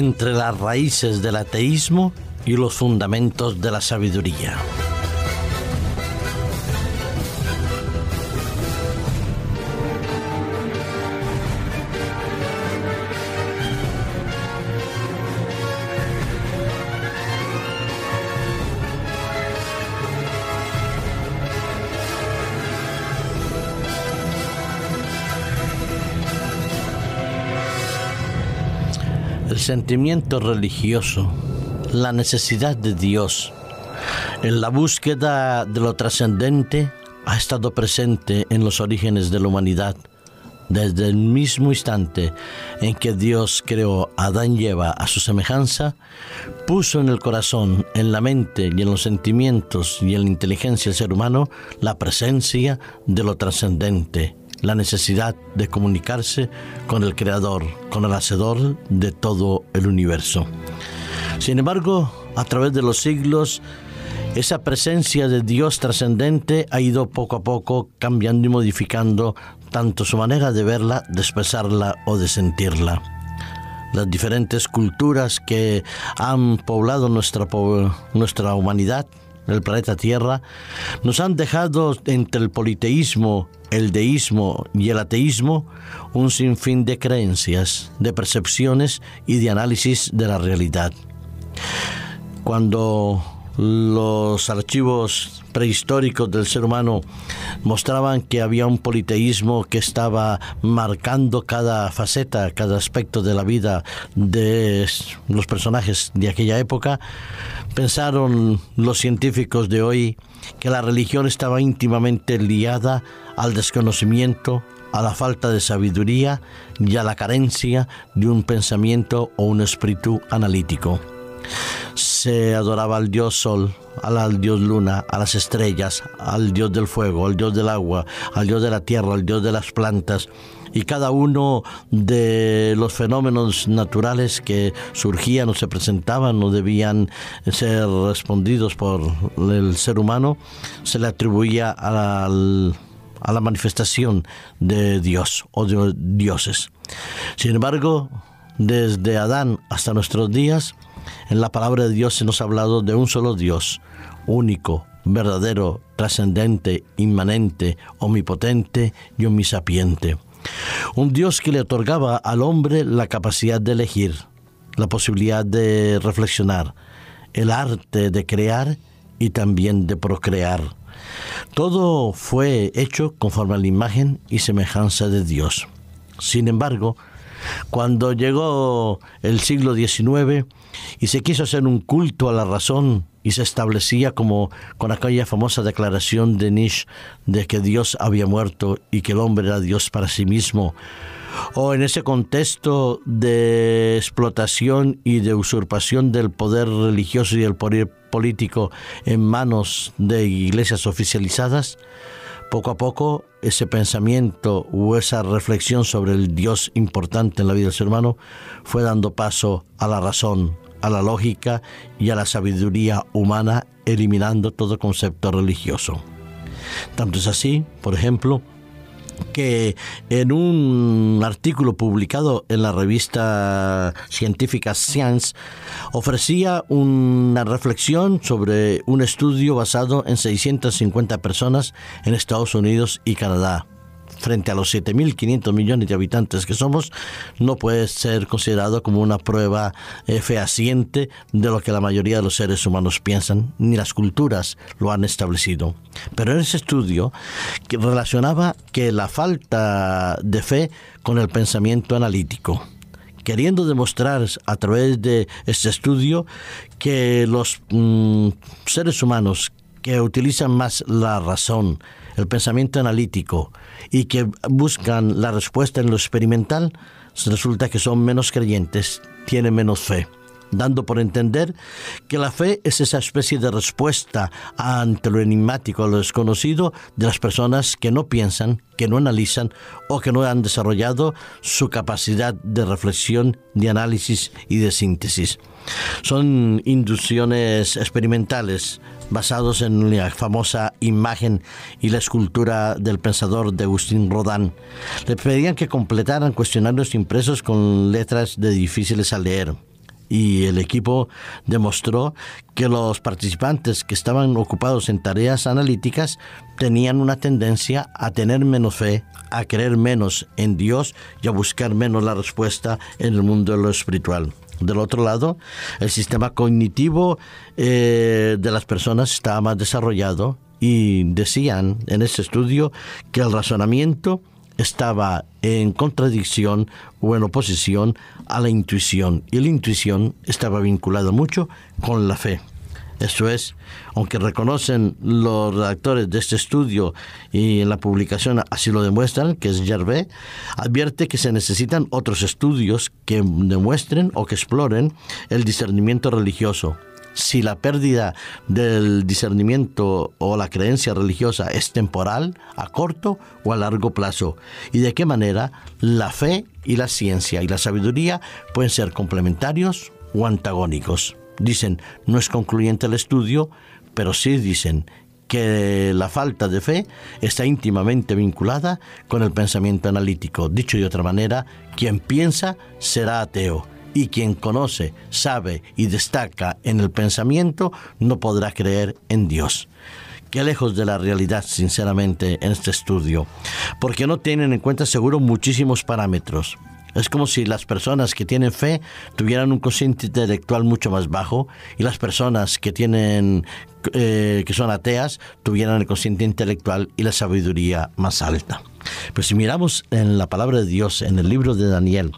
entre las raíces del ateísmo y los fundamentos de la sabiduría. El sentimiento religioso, la necesidad de Dios, en la búsqueda de lo trascendente ha estado presente en los orígenes de la humanidad. Desde el mismo instante en que Dios creó a Adán y Eva a su semejanza, puso en el corazón, en la mente y en los sentimientos y en la inteligencia del ser humano la presencia de lo trascendente, la necesidad de comunicarse con el Creador, con el Hacedor de todo el universo. Sin embargo, a través de los siglos, esa presencia de Dios trascendente ha ido poco a poco cambiando y modificando tanto su manera de verla, de expresarla o de sentirla. Las diferentes culturas que han poblado nuestra, nuestra humanidad, el planeta Tierra, nos han dejado entre el politeísmo, el deísmo y el ateísmo un sinfín de creencias, de percepciones y de análisis de la realidad. Cuando los archivos prehistóricos del ser humano mostraban que había un politeísmo que estaba marcando cada faceta, cada aspecto de la vida de los personajes de aquella época, pensaron los científicos de hoy que la religión estaba íntimamente liada al desconocimiento, a la falta de sabiduría y a la carencia de un pensamiento o un espíritu analítico se adoraba al dios sol, al dios luna, a las estrellas, al dios del fuego, al dios del agua, al dios de la tierra, al dios de las plantas. Y cada uno de los fenómenos naturales que surgían o se presentaban o debían ser respondidos por el ser humano, se le atribuía a la manifestación de Dios o de dioses. Sin embargo, desde Adán hasta nuestros días, en la palabra de Dios se nos ha hablado de un solo Dios, único, verdadero, trascendente, inmanente, omnipotente y omnisapiente. Un Dios que le otorgaba al hombre la capacidad de elegir, la posibilidad de reflexionar, el arte de crear y también de procrear. Todo fue hecho conforme a la imagen y semejanza de Dios. Sin embargo, cuando llegó el siglo XIX y se quiso hacer un culto a la razón y se establecía como con aquella famosa declaración de Nietzsche de que Dios había muerto y que el hombre era Dios para sí mismo, o en ese contexto de explotación y de usurpación del poder religioso y el poder político en manos de iglesias oficializadas, poco a poco ese pensamiento o esa reflexión sobre el Dios importante en la vida del ser humano fue dando paso a la razón, a la lógica y a la sabiduría humana, eliminando todo concepto religioso. Tanto es así, por ejemplo, que en un artículo publicado en la revista científica Science ofrecía una reflexión sobre un estudio basado en 650 personas en Estados Unidos y Canadá frente a los 7.500 millones de habitantes que somos, no puede ser considerado como una prueba eh, fehaciente de lo que la mayoría de los seres humanos piensan, ni las culturas lo han establecido. Pero en ese estudio que relacionaba que la falta de fe con el pensamiento analítico queriendo demostrar a través de este estudio que los mm, seres humanos que utilizan más la razón, el pensamiento analítico y que buscan la respuesta en lo experimental, resulta que son menos creyentes, tienen menos fe dando por entender que la fe es esa especie de respuesta ante lo enigmático, lo desconocido de las personas que no piensan, que no analizan o que no han desarrollado su capacidad de reflexión, de análisis y de síntesis. Son inducciones experimentales basados en la famosa imagen y la escultura del pensador de Agustín Rodin. Le pedían que completaran cuestionarios impresos con letras de difíciles a leer. Y el equipo demostró que los participantes que estaban ocupados en tareas analíticas tenían una tendencia a tener menos fe, a creer menos en Dios y a buscar menos la respuesta en el mundo de lo espiritual. Del otro lado, el sistema cognitivo eh, de las personas estaba más desarrollado y decían en ese estudio que el razonamiento estaba en contradicción o en oposición a la intuición y la intuición estaba vinculada mucho con la fe. Eso es, aunque reconocen los redactores de este estudio y en la publicación así lo demuestran, que es Gervais, advierte que se necesitan otros estudios que demuestren o que exploren el discernimiento religioso, si la pérdida del discernimiento o la creencia religiosa es temporal, a corto o a largo plazo, y de qué manera la fe y la ciencia y la sabiduría pueden ser complementarios o antagónicos. Dicen, no es concluyente el estudio, pero sí dicen que la falta de fe está íntimamente vinculada con el pensamiento analítico. Dicho de otra manera, quien piensa será ateo y quien conoce, sabe y destaca en el pensamiento no podrá creer en Dios. Qué lejos de la realidad, sinceramente, en este estudio, porque no tienen en cuenta seguro muchísimos parámetros. Es como si las personas que tienen fe tuvieran un cociente intelectual mucho más bajo y las personas que tienen eh, que son ateas tuvieran el cociente intelectual y la sabiduría más alta. Pero si miramos en la palabra de Dios, en el libro de Daniel,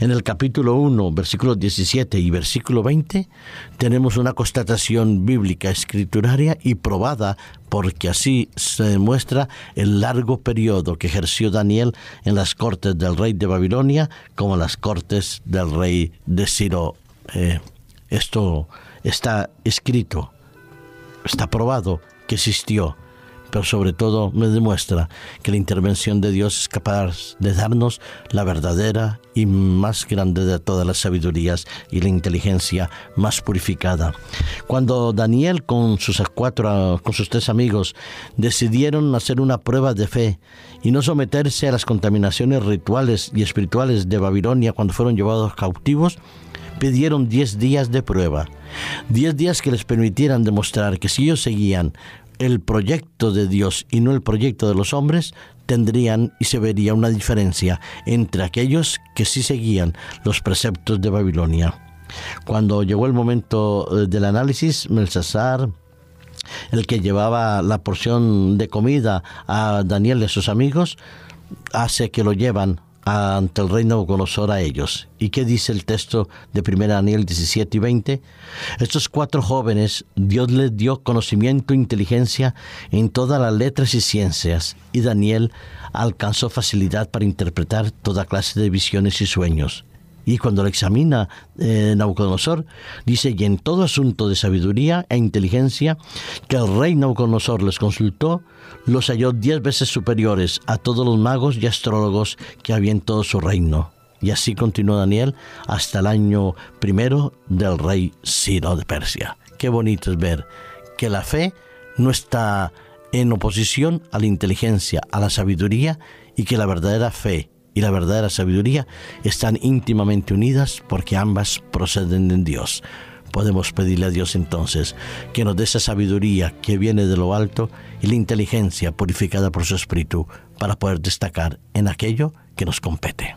en el capítulo 1, versículos 17 y versículo 20, tenemos una constatación bíblica escrituraria y probada porque así se demuestra el largo periodo que ejerció Daniel en las cortes del rey de Babilonia como en las cortes del rey de Ciro. Eh, esto está escrito, está probado que existió pero sobre todo me demuestra que la intervención de Dios es capaz de darnos la verdadera y más grande de todas las sabidurías y la inteligencia más purificada. Cuando Daniel con sus cuatro, con sus tres amigos decidieron hacer una prueba de fe y no someterse a las contaminaciones rituales y espirituales de Babilonia cuando fueron llevados cautivos, pidieron diez días de prueba, diez días que les permitieran demostrar que si ellos seguían el proyecto de Dios y no el proyecto de los hombres, tendrían y se vería una diferencia entre aquellos que sí seguían los preceptos de Babilonia. Cuando llegó el momento eh, del análisis, Melsasar, el que llevaba la porción de comida a Daniel y a sus amigos, hace que lo llevan ante el reino Nabucodonosor a ellos. ¿Y qué dice el texto de 1 Daniel 17 y 20? Estos cuatro jóvenes, Dios les dio conocimiento e inteligencia en todas las letras y ciencias, y Daniel alcanzó facilidad para interpretar toda clase de visiones y sueños. Y cuando lo examina eh, Nabucodonosor, dice, y en todo asunto de sabiduría e inteligencia que el rey Nabucodonosor les consultó, los halló diez veces superiores a todos los magos y astrólogos que había en todo su reino. Y así continuó Daniel hasta el año primero del rey Ciro de Persia. Qué bonito es ver que la fe no está en oposición a la inteligencia, a la sabiduría, y que la verdadera fe y la verdadera sabiduría están íntimamente unidas porque ambas proceden de Dios. Podemos pedirle a Dios entonces que nos dé esa sabiduría que viene de lo alto y la inteligencia purificada por su Espíritu para poder destacar en aquello que nos compete.